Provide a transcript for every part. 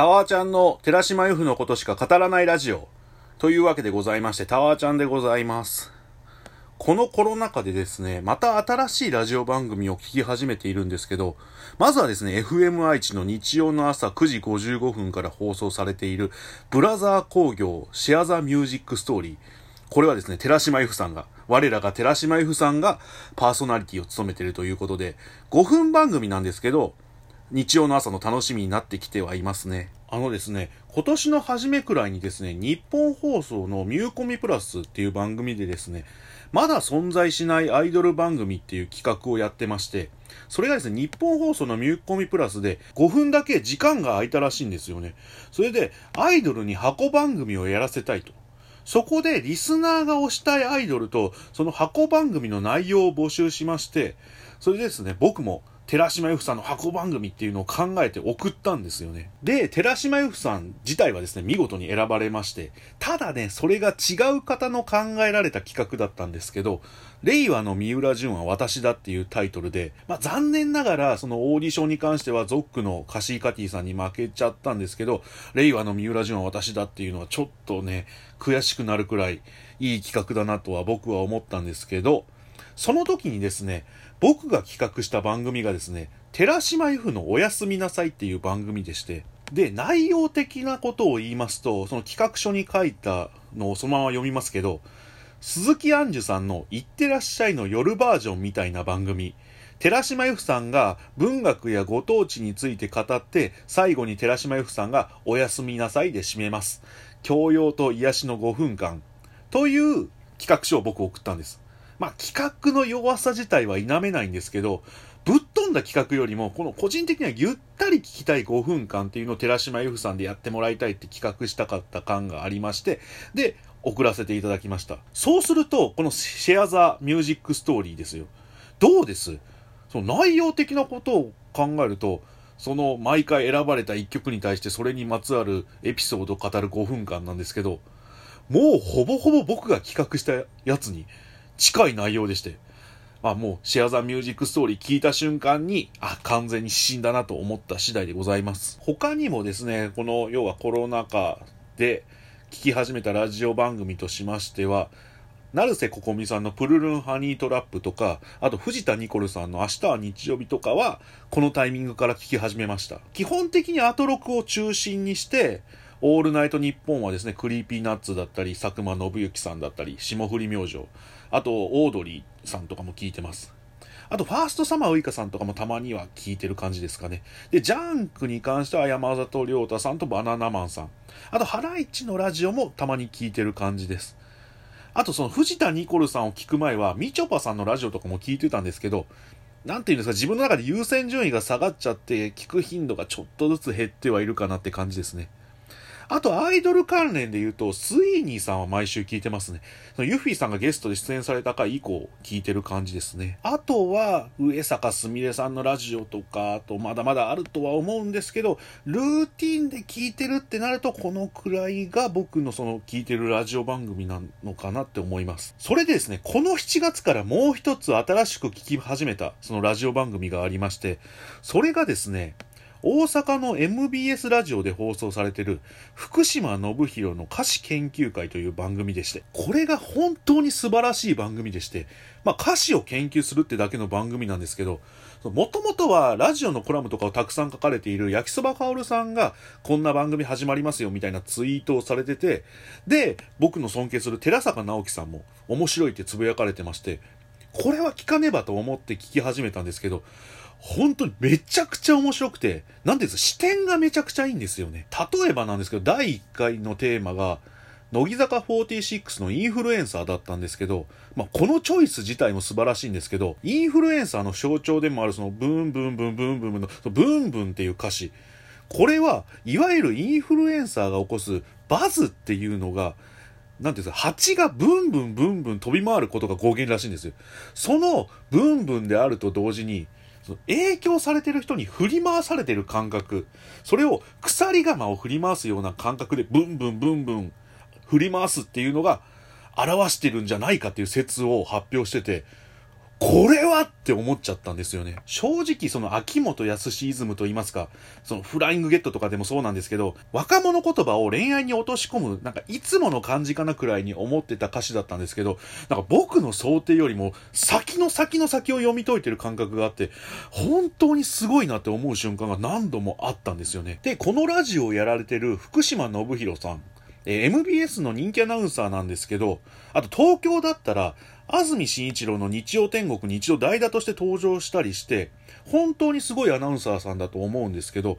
タワーちゃんの寺島由布のことしか語らないラジオ。というわけでございまして、タワーちゃんでございます。このコロナ禍でですね、また新しいラジオ番組を聞き始めているんですけど、まずはですね、FM 愛知の日曜の朝9時55分から放送されている、ブラザー工業シェアザミュージックストーリー。これはですね、寺島由布さんが、我らが寺島由布さんがパーソナリティを務めているということで、5分番組なんですけど、日曜の朝の楽しみになってきてはいますね。あのですね、今年の初めくらいにですね、日本放送のミューコミプラスっていう番組でですね、まだ存在しないアイドル番組っていう企画をやってまして、それがですね、日本放送のミューコミプラスで5分だけ時間が空いたらしいんですよね。それで、アイドルに箱番組をやらせたいと。そこでリスナーが推したいアイドルと、その箱番組の内容を募集しまして、それでですね、僕も寺島由布さんの箱番組っていうのを考えて送ったんですよね。で、寺島由布さん自体はですね、見事に選ばれまして、ただね、それが違う方の考えられた企画だったんですけど、令和の三浦淳は私だっていうタイトルで、まあ、残念ながら、そのオーディションに関しては、ゾックのカシーカティさんに負けちゃったんですけど、令和の三浦淳は私だっていうのはちょっとね、悔しくなるくらいいい企画だなとは僕は思ったんですけど、その時にですね、僕が企画した番組がですね、寺島由布のおやすみなさいっていう番組でして、で、内容的なことを言いますと、その企画書に書いたのをそのまま読みますけど、鈴木杏樹さんのいってらっしゃいの夜バージョンみたいな番組、寺島由布さんが文学やご当地について語って、最後に寺島由布さんがおやすみなさいで締めます。教養と癒しの5分間。という企画書を僕送ったんです。まあ企画の弱さ自体は否めないんですけど、ぶっ飛んだ企画よりも、この個人的にはゆったり聞きたい5分間っていうのを寺島由布さんでやってもらいたいって企画したかった感がありまして、で、送らせていただきました。そうすると、このシェアザミュージックストーリーですよ。どうです？その内容的なことを考えると、その毎回選ばれた一曲に対してそれにまつわるエピソードを語る5分間なんですけど、もうほぼほぼ僕が企画したやつに近い内容でして、まあもうシェアザミュージックストーリー聞いた瞬間に、あ、完全に死んだなと思った次第でございます。他にもですね、この要はコロナ禍で聞き始めたラジオ番組としましては、成瀬ここみさんのプルルンハニートラップとか、あと藤田ニコルさんの明日は日曜日とかは、このタイミングから聞き始めました。基本的にアトロクを中心にして、オールナイトニッポンはですね、クリーピーナッツだったり、佐久間宣行さんだったり、霜降り明星、あと、オードリーさんとかも聞いてます。あと、ファーストサマーウイカさんとかもたまには聞いてる感じですかね。で、ジャンクに関しては山里亮太さんとバナナマンさん。あと、ハライチのラジオもたまに聞いてる感じです。あと、その藤田ニコルさんを聞く前は、みちょぱさんのラジオとかも聞いてたんですけど、なんていうんですか、自分の中で優先順位が下がっちゃって、聞く頻度がちょっとずつ減ってはいるかなって感じですね。あと、アイドル関連で言うと、スイーニーさんは毎週聞いてますね。そのユフィさんがゲストで出演された回以降、聞いてる感じですね。あとは、上坂すみれさんのラジオとか、あと、まだまだあるとは思うんですけど、ルーティンで聞いてるってなると、このくらいが僕のその聞いてるラジオ番組なのかなって思います。それでですね、この7月からもう一つ新しく聞き始めた、そのラジオ番組がありまして、それがですね、大阪の MBS ラジオで放送されている福島信弘の歌詞研究会という番組でして、これが本当に素晴らしい番組でして、まあ歌詞を研究するってだけの番組なんですけど、もともとはラジオのコラムとかをたくさん書かれている焼きそばかおるさんがこんな番組始まりますよみたいなツイートをされてて、で、僕の尊敬する寺坂直樹さんも面白いってつぶやかれてまして、これは聞かねばと思って聞き始めたんですけど、本当にめちゃくちゃ面白くて、なんです視点がめちゃくちゃいいんですよね。例えばなんですけど、第1回のテーマが、乃木坂46のインフルエンサーだったんですけど、まあ、このチョイス自体も素晴らしいんですけど、インフルエンサーの象徴でもあるそのブンブンブンブンブンの、ブンブンっていう歌詞。これは、いわゆるインフルエンサーが起こすバズっていうのが、なんていうんですか、蜂がブンブンブンブン飛び回ることが語源らしいんですよ。そのブンブンであると同時に、影響されてる人に振り回されてる感覚、それを鎖釜を振り回すような感覚でブンブンブンブン振り回すっていうのが表してるんじゃないかっていう説を発表してて、これはって思っちゃったんですよね。正直その秋元康イズムと言いますか、そのフライングゲットとかでもそうなんですけど、若者言葉を恋愛に落とし込む、なんかいつもの感じかなくらいに思ってた歌詞だったんですけど、なんか僕の想定よりも先の先の先を読み解いてる感覚があって、本当にすごいなって思う瞬間が何度もあったんですよね。で、このラジオをやられてる福島信弘さん、えー、MBS の人気アナウンサーなんですけど、あと東京だったら、安住紳一郎の日曜天国に一度代打として登場したりして、本当にすごいアナウンサーさんだと思うんですけど、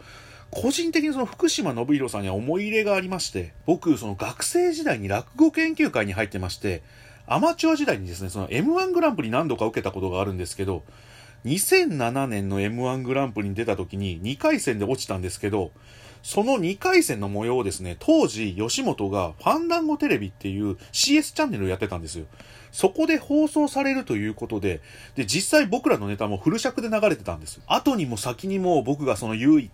個人的にその福島信弘さんには思い入れがありまして、僕、その学生時代に落語研究会に入ってまして、アマチュア時代にですね、その M1 グランプリ何度か受けたことがあるんですけど、2007年の M1 グランプリに出た時に2回戦で落ちたんですけど、その2回戦の模様をですね、当時吉本がファンダンゴテレビっていう CS チャンネルをやってたんですよ。そこで放送されるということで、で、実際僕らのネタもフル尺で流れてたんです。後にも先にも僕がその唯一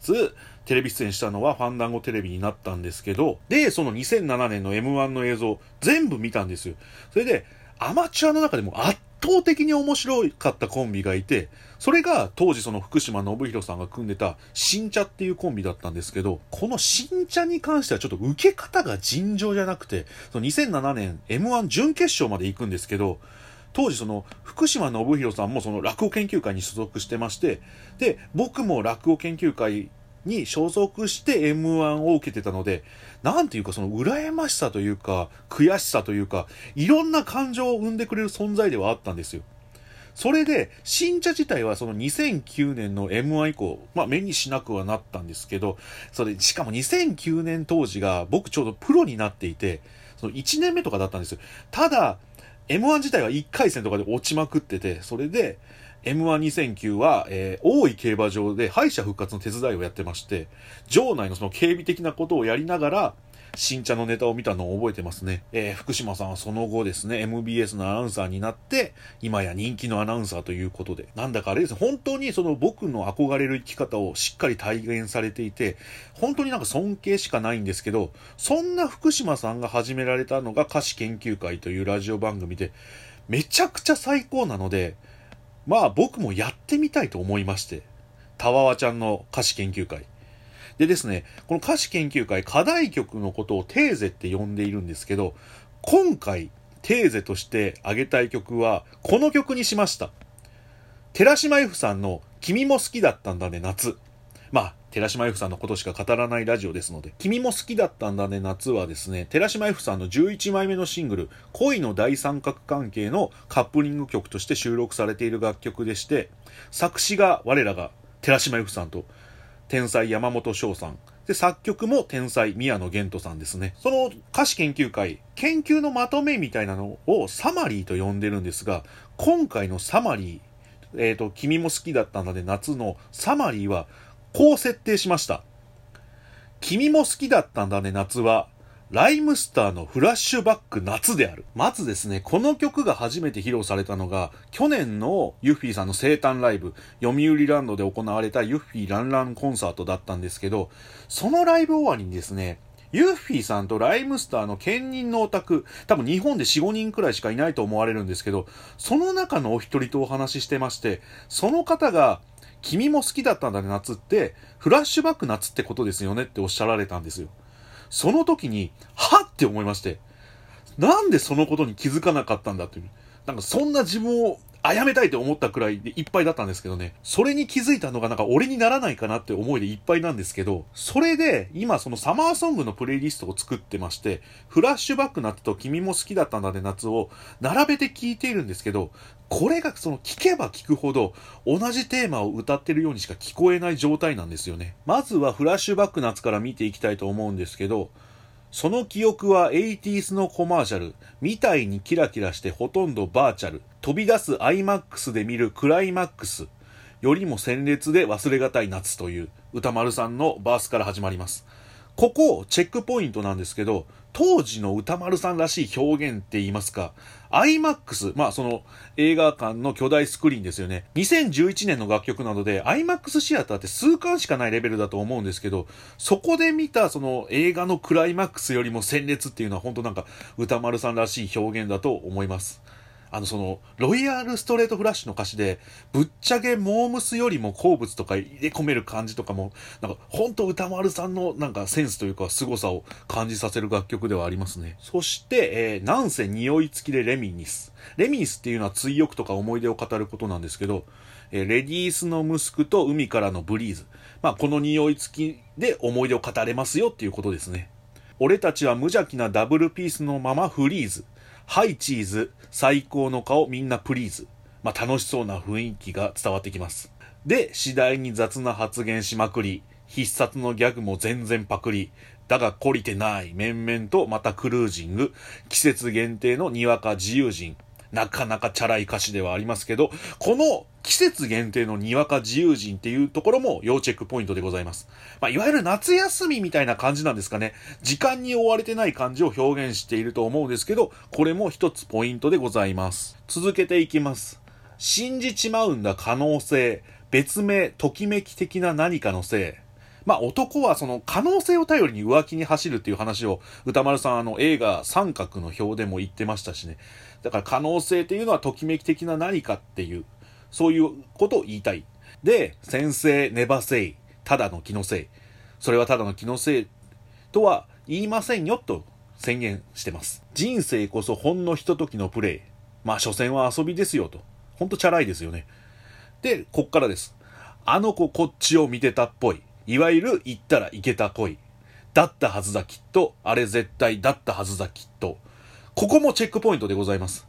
テレビ出演したのはファンダンゴテレビになったんですけど、で、その2007年の M1 の映像全部見たんですよ。それで、アマチュアの中でも圧倒的に面白かったコンビがいて、それが当時その福島信弘さんが組んでた新茶っていうコンビだったんですけど、この新茶に関してはちょっと受け方が尋常じゃなくて、その2007年 M1 準決勝まで行くんですけど、当時その福島信弘さんもその落語研究会に所属してまして、で、僕も落語研究会に所属して M1 を受けてたので、なんていうかその羨ましさというか、悔しさというか、いろんな感情を生んでくれる存在ではあったんですよ。それで、新茶自体はその2009年の M1 以降、まあ目にしなくはなったんですけど、それ、しかも2009年当時が僕ちょうどプロになっていて、その1年目とかだったんですよ。ただ、M1 自体は1回戦とかで落ちまくってて、それで、M12009 は、えー、大井競馬場で敗者復活の手伝いをやってまして、場内のその警備的なことをやりながら、新茶のネタを見たのを覚えてますね。えー、福島さんはその後ですね、MBS のアナウンサーになって、今や人気のアナウンサーということで、なんだかあれですね、本当にその僕の憧れる生き方をしっかり体現されていて、本当になんか尊敬しかないんですけど、そんな福島さんが始められたのが歌詞研究会というラジオ番組で、めちゃくちゃ最高なので、まあ僕もやってみたいと思いまして、たわわちゃんの歌詞研究会。でですね、この歌詞研究会、課題曲のことをテーゼって呼んでいるんですけど、今回、テーゼとしてあげたい曲は、この曲にしました。寺島由布さんの君も好きだったんだね、夏。まあ、寺島由布さんのことしか語らないラジオですので、君も好きだったんだね夏はですね、寺島由布さんの11枚目のシングル、恋の大三角関係のカップリング曲として収録されている楽曲でして、作詞が我らが寺島由布さんと、天才山本翔さん、で、作曲も天才宮野玄斗さんですね。その歌詞研究会、研究のまとめみたいなのをサマリーと呼んでるんですが、今回のサマリー、えっ、ー、と、君も好きだったんだね、夏のサマリーは、こう設定しました。君も好きだったんだね、夏は。ライムスターのフラッシュバック夏である。まずですね、この曲が初めて披露されたのが、去年のユッフィーさんの生誕ライブ、読売ランドで行われたユッフィーランランコンサートだったんですけど、そのライブ終わりにですね、ユッフィーさんとライムスターの兼任のオタク、多分日本で4、5人くらいしかいないと思われるんですけど、その中のお一人とお話ししてまして、その方が、君も好きだったんだね、夏って、フラッシュバック夏ってことですよねっておっしゃられたんですよ。その時に、はって思いまして、なんでそのことに気づかなかったんだっていう。なんかそんな自分を殺めたいと思ったくらいでいっぱいだったんですけどね。それに気づいたのがなんか俺にならないかなって思いでいっぱいなんですけど、それで今そのサマーソングのプレイリストを作ってまして、フラッシュバック夏と君も好きだったんだね夏を並べて聴いているんですけど、これがその聞けば聞くほど同じテーマを歌ってるようにしか聞こえない状態なんですよね。まずはフラッシュバック夏から見ていきたいと思うんですけど、その記憶は 80s のコマーシャル、みたいにキラキラしてほとんどバーチャル、飛び出す IMAX で見るクライマックス、よりも鮮烈で忘れがたい夏という歌丸さんのバースから始まります。ここ、チェックポイントなんですけど、当時の歌丸さんらしい表現って言いますか、IMAX、まあその映画館の巨大スクリーンですよね。2011年の楽曲なので IMAX シアターって数巻しかないレベルだと思うんですけど、そこで見たその映画のクライマックスよりも鮮烈っていうのは本当なんか歌丸さんらしい表現だと思います。あの、その、ロイヤルストレートフラッシュの歌詞で、ぶっちゃけモームスよりも好物とか入れ込める感じとかも、なんか、ほんと歌丸さんのなんかセンスというか凄さを感じさせる楽曲ではありますね。そして、えー、なんせ匂い付きでレミニス。レミニスっていうのは追憶とか思い出を語ることなんですけど、えー、レディースの息子と海からのブリーズ。まあ、この匂い付きで思い出を語れますよっていうことですね。俺たちは無邪気なダブルピースのままフリーズ。ハイチーズ、最高の顔みんなプリーズ。まあ、楽しそうな雰囲気が伝わってきます。で、次第に雑な発言しまくり、必殺のギャグも全然パクリ。だが懲りてない。面々とまたクルージング。季節限定のにわか自由人。なかなかチャラい歌詞ではありますけど、この季節限定のにわか自由人っていうところも要チェックポイントでございます。まあ、いわゆる夏休みみたいな感じなんですかね。時間に追われてない感じを表現していると思うんですけど、これも一つポイントでございます。続けていきます。信じちまうんだ可能性。別名、ときめき的な何かのせい。まあ男はその可能性を頼りに浮気に走るっていう話を歌丸さんあの映画三角の表でも言ってましたしね。だから可能性っていうのはときめき的な何かっていう、そういうことを言いたい。で、先生、ネバせい、ただの気のせい。それはただの気のせいとは言いませんよと宣言してます。人生こそほんのひとときのプレイ。まあ、所詮は遊びですよと。ほんとチャラいですよね。で、こっからです。あの子こっちを見てたっぽい。いわゆる言ったらいけた恋。だったはずだきっと。あれ絶対だったはずだきっと。ここもチェックポイントでございます。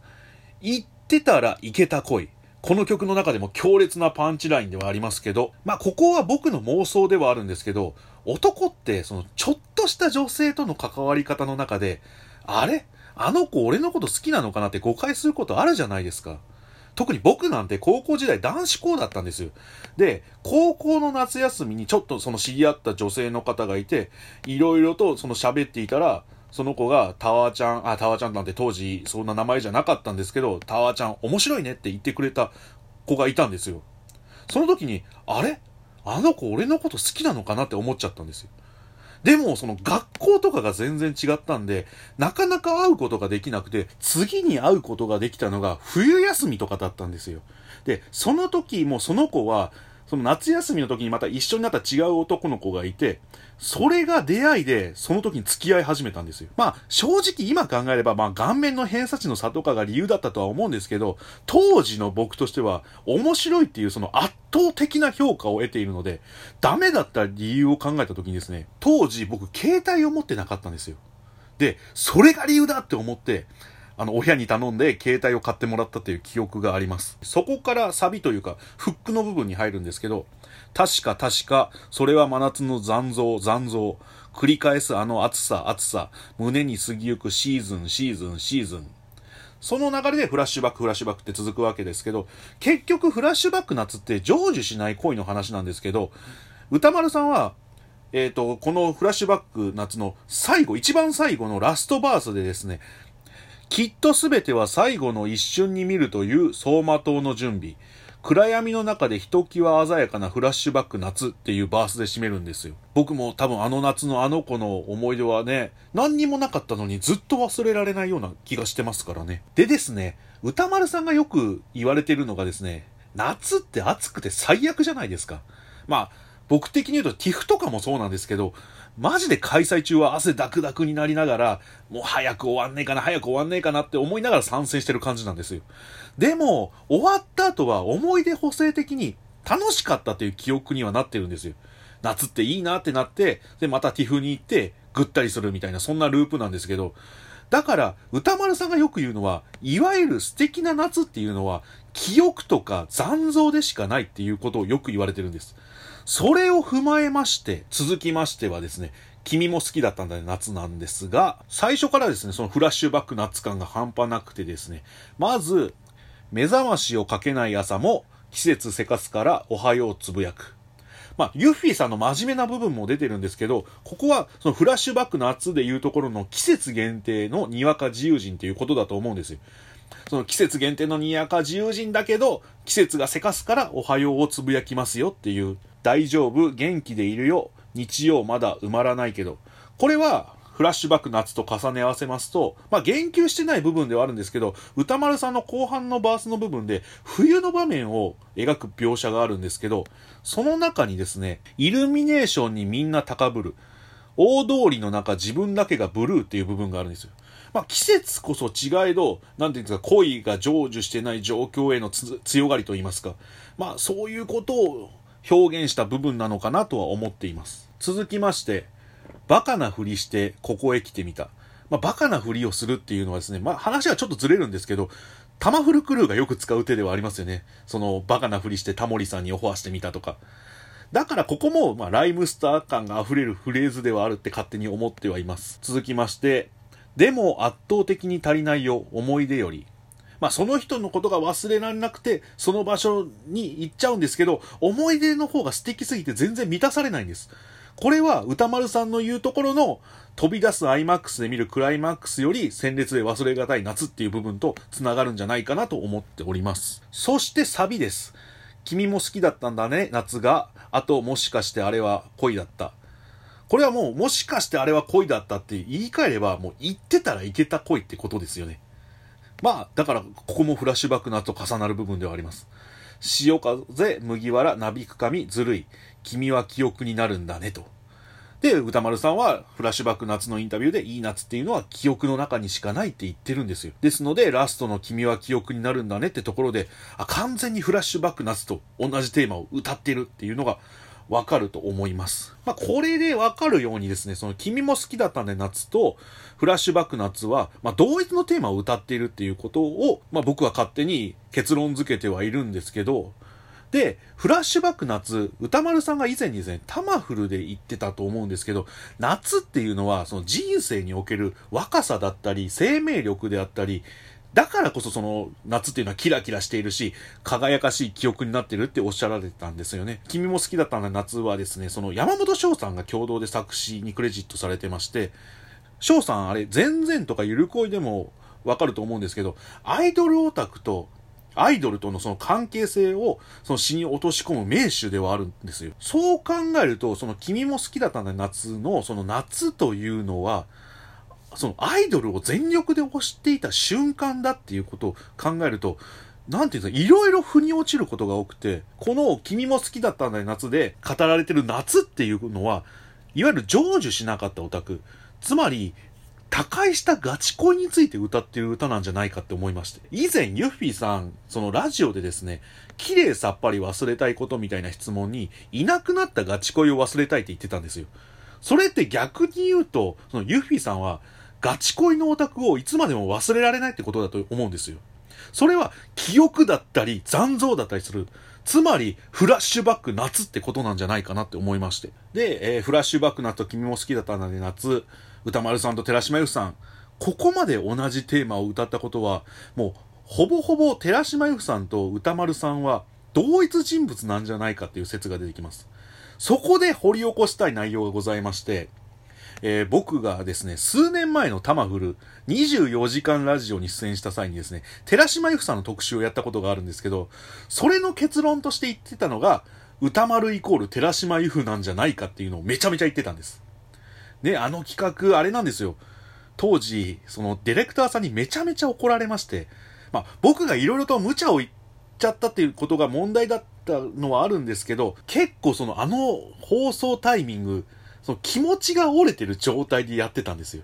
言ってたらいけた恋。この曲の中でも強烈なパンチラインではありますけど、まあここは僕の妄想ではあるんですけど、男ってそのちょっとした女性との関わり方の中で、あれ？あの子俺のこと好きなのかなって誤解することあるじゃないですか。特に僕なんて高校時代男子校だったんですよ。で、高校の夏休みにちょっとその知り合った女性の方がいて、いろいろとその喋っていたら、その子がタワーちゃん、あ、タワーちゃんなんて当時そんな名前じゃなかったんですけど、タワーちゃん面白いねって言ってくれた子がいたんですよ。その時に、あれ？あの子俺のこと好きなのかなって思っちゃったんですよ。でも、その学校とかが全然違ったんで、なかなか会うことができなくて、次に会うことができたのが冬休みとかだったんですよ。で、その時もその子は、その夏休みの時にまた一緒になった違う男の子がいて、それが出会いで、その時に付き合い始めたんですよ。まあ、正直今考えれば、まあ、顔面の偏差値の差とかが理由だったとは思うんですけど、当時の僕としては、面白いっていうその圧倒的な評価を得ているので、ダメだった理由を考えた時にですね、当時僕、携帯を持ってなかったんですよ。で、それが理由だって思って、あの、親に頼んで携帯を買ってもらったという記憶があります。そこからサビというか、フックの部分に入るんですけど、確か確か、それは真夏の残像、残像。繰り返すあの暑さ、暑さ。胸に過ぎゆくシーズン、シーズン、シーズン。その流れでフラッシュバック、フラッシュバックって続くわけですけど、結局フラッシュバック夏って成就しない恋の話なんですけど、歌丸さんは、えっ、ー、と、このフラッシュバック夏の最後、一番最後のラストバースでですね、きっとすべては最後の一瞬に見るという走馬灯の準備。暗闇の中でひときわ鮮やかなフラッシュバック夏っていうバースで締めるんですよ。僕も多分あの夏のあの子の思い出はね、何にもなかったのにずっと忘れられないような気がしてますからね。でですね、歌丸さんがよく言われてるのがですね、夏って暑くて最悪じゃないですか。まあ、僕的に言うと TIFF とかもそうなんですけど、マジで開催中は汗ダクダクになりながら、もう早く終わんねえかな、早く終わんねえかなって思いながら参戦してる感じなんですよ。でも、終わった後は思い出補正的に楽しかったという記憶にはなってるんですよ。夏っていいなってなって、で、また TIFF に行って、ぐったりするみたいな、そんなループなんですけど、だから、歌丸さんがよく言うのは、いわゆる素敵な夏っていうのは、記憶とか残像でしかないっていうことをよく言われてるんです。それを踏まえまして、続きましてはですね、君も好きだったんだね、夏なんですが、最初からですね、そのフラッシュバック夏感が半端なくてですね、まず、目覚ましをかけない朝も季節せかすからおはようつぶやく。まあ、ユッフィーさんの真面目な部分も出てるんですけど、ここはそのフラッシュバック夏でいうところの季節限定のにわか自由人っていうことだと思うんですよ。その季節限定のにわか自由人だけど、季節がせかすからおはようをつぶやきますよっていう、大丈夫、元気でいるよ、日曜まだ埋まらないけど、これはフラッシュバック夏と重ね合わせますと、まあ、言及してない部分ではあるんですけど、歌丸さんの後半のバースの部分で、冬の場面を描く描写があるんですけど、その中にですね、イルミネーションにみんな高ぶる。大通りの中自分だけがブルーっていう部分があるんですよ。まあ、季節こそ違えど、なんていうんですか、恋が成就してない状況への強がりと言いますか。まあ、そういうことを表現した部分なのかなとは思っています。続きまして、バカなふりしてここへ来てみた。まあ、バカなふりをするっていうのはですね、まあ、話はちょっとずれるんですけど、タマフルクルーがよく使う手ではありますよね。その、バカなふりしてタモリさんにオファーしてみたとか。だからここも、まあ、ライムスター感が溢れるフレーズではあるって勝手に思ってはいます。続きまして、でも圧倒的に足りないよ、思い出より。まあ、その人のことが忘れられなくて、その場所に行っちゃうんですけど、思い出の方が素敵すぎて全然満たされないんです。これは歌丸さんの言うところの飛び出す IMAX で見るクライマックスより鮮烈で忘れがたい夏っていう部分と繋がるんじゃないかなと思っております。そしてサビです。君も好きだったんだね、夏が。あと、もしかしてあれは恋だった。これはもう、もしかしてあれは恋だったって言い換えれば、もう言ってたらいけた恋ってことですよね。まあ、だから、ここもフラッシュバックなと重なる部分ではあります。潮風、麦わら、なびく髪、ずるい。君は記憶になるんだね、と。で、歌丸さんは、フラッシュバック夏のインタビューで、いい夏っていうのは記憶の中にしかないって言ってるんですよ。ですので、ラストの君は記憶になるんだねってところで、あ、完全にフラッシュバック夏と同じテーマを歌ってるっていうのが、わかると思います。まあ、これでわかるようにですね、その君も好きだったね夏とフラッシュバック夏は、まあ、同一のテーマを歌っているっていうことを、まあ、僕は勝手に結論付けてはいるんですけど、で、フラッシュバック夏、歌丸さんが以前にですね、タマフルで言ってたと思うんですけど、夏っていうのは、その人生における若さだったり、生命力であったり、だからこそその夏っていうのはキラキラしているし、輝かしい記憶になってるっておっしゃられてたんですよね。君も好きだったんだ夏はですね、その山本翔さんが共同で作詞にクレジットされてまして、翔さんあれ、全然とかゆる恋でもわかると思うんですけど、アイドルオタクとアイドルとのその関係性をその詩に落とし込む名手ではあるんですよ。そう考えると、その君も好きだったんだ夏の、その夏というのは、そのアイドルを全力で推していた瞬間だっていうことを考えると、なんていうんですか、いろいろ腑に落ちることが多くて、この君も好きだったんだよ夏で語られてる夏っていうのは、いわゆる成就しなかったオタク。つまり、他界したガチ恋について歌ってる歌なんじゃないかって思いまして。以前、ユッフィーさん、そのラジオでですね、綺麗さっぱり忘れたいことみたいな質問に、いなくなったガチ恋を忘れたいって言ってたんですよ。それって逆に言うと、そのユッフィーさんは、ガチ恋のオタクをいつまでも忘れられないってことだと思うんですよ。それは記憶だったり残像だったりする。つまり、フラッシュバック夏ってことなんじゃないかなって思いまして。で、えー、フラッシュバック夏と君も好きだったんだね夏、歌丸さんと寺島由布さん、ここまで同じテーマを歌ったことは、もう、ほぼほぼ寺島由布さんと歌丸さんは同一人物なんじゃないかっていう説が出てきます。そこで掘り起こしたい内容がございまして、えー、僕がですね、数年前のタマフル24時間ラジオに出演した際にですね、寺島由布さんの特集をやったことがあるんですけど、それの結論として言ってたのが、歌丸イコール寺島由布なんじゃないかっていうのをめちゃめちゃ言ってたんです。ね、あの企画、あれなんですよ。当時、そのディレクターさんにめちゃめちゃ怒られまして、まあ、僕が色々と無茶を言っちゃったっていうことが問題だったのはあるんですけど、結構そのあの放送タイミング、その気持ちが折れてる状態でやってたんですよ。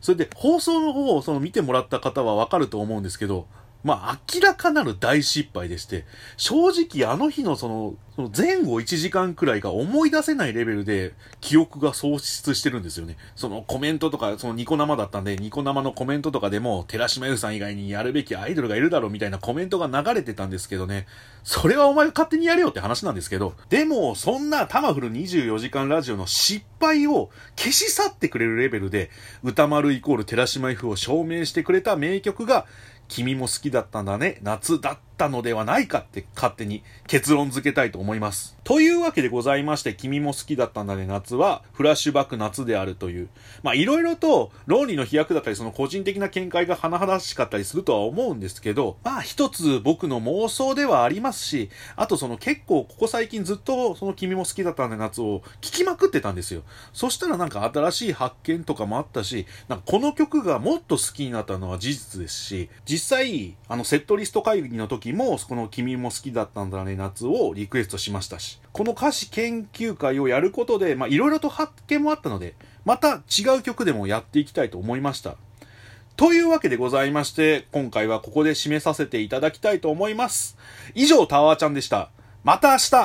それで放送の方をその見てもらった方はわかると思うんですけど、まあ明らかなる大失敗でして、正直あの日のその、その前後1時間くらいが思い出せないレベルで記憶が喪失してるんですよね。そのコメントとか、そのニコ生だったんで、ニコ生のコメントとかでも、寺島優さん以外にやるべきアイドルがいるだろうみたいなコメントが流れてたんですけどね。それはお前勝手にやれよって話なんですけど、でも、そんなタマフル24時間ラジオの失敗を消し去ってくれるレベルで、歌丸イコール寺島 F を証明してくれた名曲が、君も好きだったんだね、夏だっったのではないかって勝手に結論付けたいと思います。というわけでございまして、君も好きだったんだね夏は、フラッシュバック夏であるという。まあいろいろと論理の飛躍だったり、その個人的な見解が甚だしかったりするとは思うんですけど、まあ一つ僕の妄想ではありますし、あとその結構ここ最近ずっとその君も好きだったんだね夏を聴きまくってたんですよ。そしたらなんか新しい発見とかもあったし、なんかこの曲がもっと好きになったのは事実ですし、実際、あのセットリスト会議の時時も、この君も好きだったんだね夏をリクエストしましたし、この歌詞研究会をやることで、まあいろいろと発見もあったので、また違う曲でもやっていきたいと思いました。というわけでございまして、今回はここで締めさせていただきたいと思います。以上、タワーちゃんでした。また明日